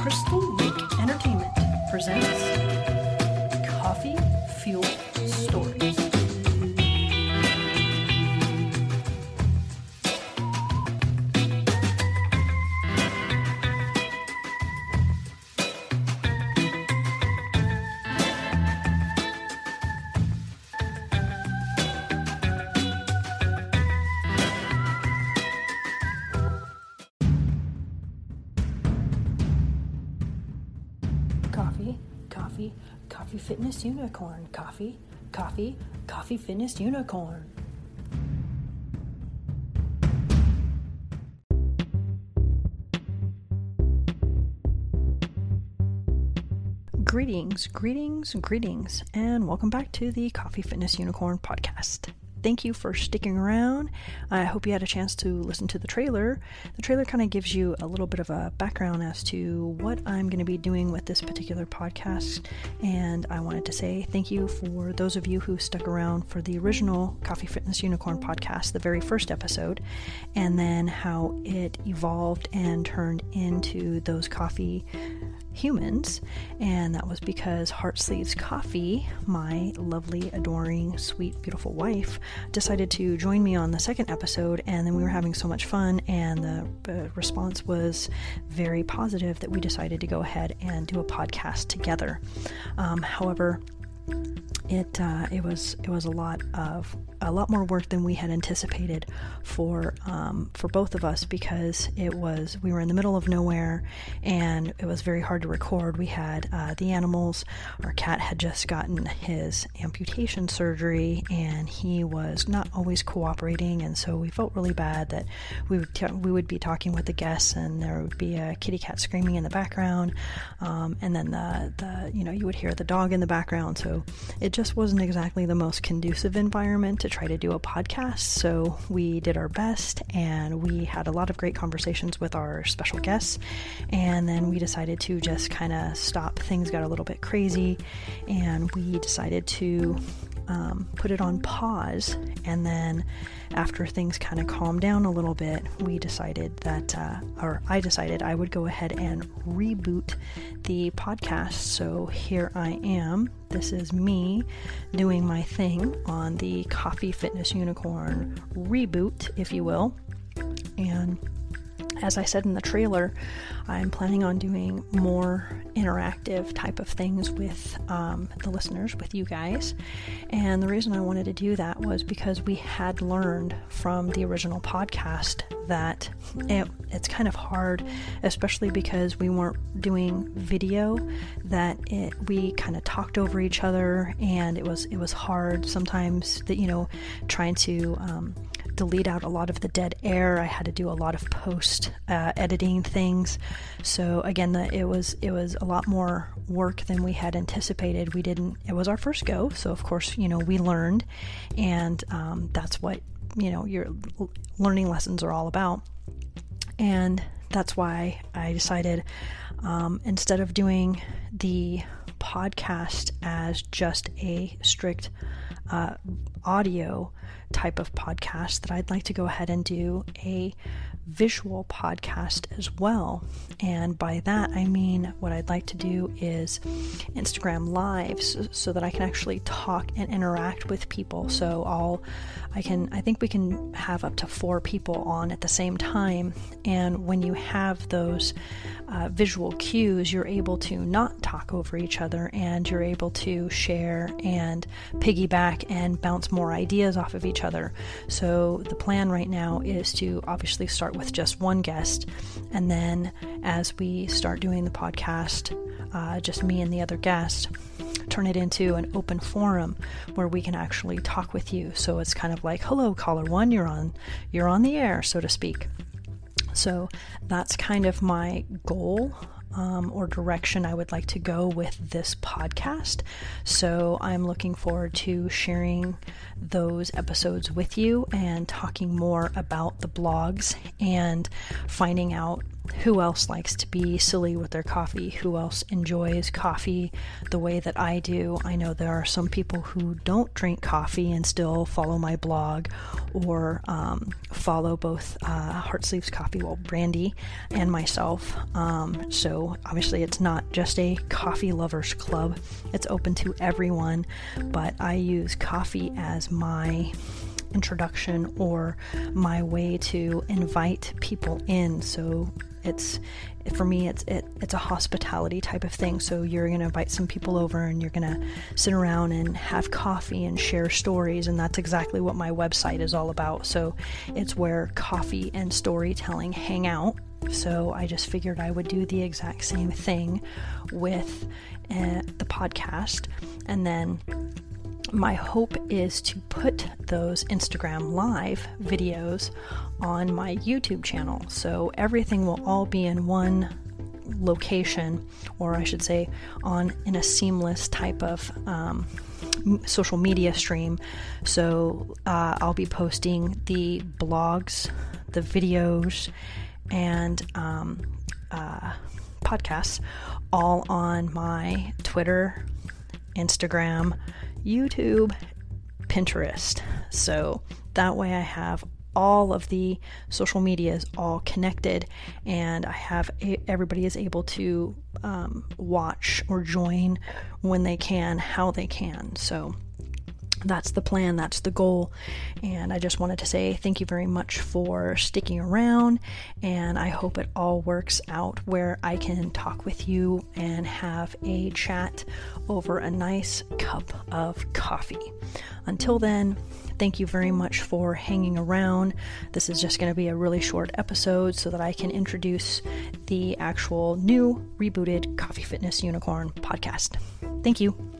Crystal Lake Entertainment presents Coffee Fuel coffee, fitness unicorn. Coffee, coffee, coffee fitness unicorn. Greetings, greetings, greetings, and welcome back to the Coffee Fitness Unicorn podcast. Thank you for sticking around. I hope you had a chance to listen to the trailer. The trailer kind of gives you a little bit of a background as to what I'm going to be doing with this particular podcast. And I wanted to say thank you for those of you who stuck around for the original Coffee Fitness Unicorn podcast, the very first episode, and then how it evolved and turned into those coffee humans, and that was because Heart Sleeves Coffee, my lovely, adoring, sweet, beautiful wife, decided to join me on the second episode, and then we were having so much fun, and the uh, response was very positive that we decided to go ahead and do a podcast together. Um, however, it uh, it was it was a lot of a lot more work than we had anticipated for um, for both of us because it was we were in the middle of nowhere and it was very hard to record. We had uh, the animals. Our cat had just gotten his amputation surgery and he was not always cooperating, and so we felt really bad that we would t- we would be talking with the guests and there would be a kitty cat screaming in the background, um, and then the the you know you would hear the dog in the background. So it just wasn't exactly the most conducive environment to try to do a podcast. So we did our best and we had a lot of great conversations with our special guests. And then we decided to just kind of stop. Things got a little bit crazy and we decided to um, put it on pause. And then after things kind of calmed down a little bit, we decided that, uh, or I decided I would go ahead and reboot the podcast. So here I am. This is me doing my thing on the Coffee Fitness Unicorn reboot, if you will. And as I said in the trailer, I'm planning on doing more interactive type of things with um, the listeners, with you guys. And the reason I wanted to do that was because we had learned from the original podcast that it, it's kind of hard, especially because we weren't doing video, that it, we kind of talked over each other, and it was it was hard sometimes that you know trying to. Um, delete out a lot of the dead air. I had to do a lot of post uh, editing things. So again, the, it was it was a lot more work than we had anticipated. We didn't. It was our first go, so of course you know we learned, and um, that's what you know your learning lessons are all about. And that's why I decided um, instead of doing the podcast as just a strict uh, audio type of podcast that I'd like to go ahead and do a visual podcast as well. And by that, I mean what I'd like to do is Instagram lives so, that I can actually talk and interact with people. So I'll, I can, I think we can have up to four people on at the same time. And when you have those uh, visual cues, you're able to not talk over each other and you're able to share and piggyback and bounce more ideas off of each other. So the plan right now is to obviously start with just one guest, and then as we start doing the podcast, uh, just me and the other guest, turn it into an open forum where we can actually talk with you. So it's kind of like, "Hello, caller one, you're on, you're on the air, so to speak." So that's kind of my goal um, or direction I would like to go with this podcast. So I'm looking forward to sharing those episodes with you and talking more about the blogs and finding out who else likes to be silly with their coffee? Who else enjoys coffee the way that I do? I know there are some people who don't drink coffee and still follow my blog or um, follow both uh, Heart Sleeves Coffee, well, Brandy and myself. Um, so obviously, it's not just a coffee lovers club, it's open to everyone, but I use coffee as my introduction or my way to invite people in. So it's for me it's it, it's a hospitality type of thing. So you're to invite some people over and you're to sit around and have coffee and share stories and that's exactly what my website is all about. So it's where coffee and storytelling hang out. So i just figured i would do the exact same thing with uh, the podcast. And then my hope is to put those Instagram live videos on my YouTube channel. So everything will all be in one location, or I should say, on in a seamless type of um, social media stream. So uh, I'll be posting the blogs, the videos, and um, uh, podcasts all on my Twitter, Instagram, YouTube, Pinterest. So that way I have all of the social medias all connected and I have everybody is able to um, watch or join when they can, how they can. So that's the plan, that's the goal. And I just wanted to say thank you very much for sticking around. And I hope it all works out where I can talk with you and have a chat over a nice cup of coffee. Until then, thank you very much for hanging around. This is just going to be a really short episode so that I can introduce the actual new rebooted Coffee Fitness Unicorn podcast. Thank you.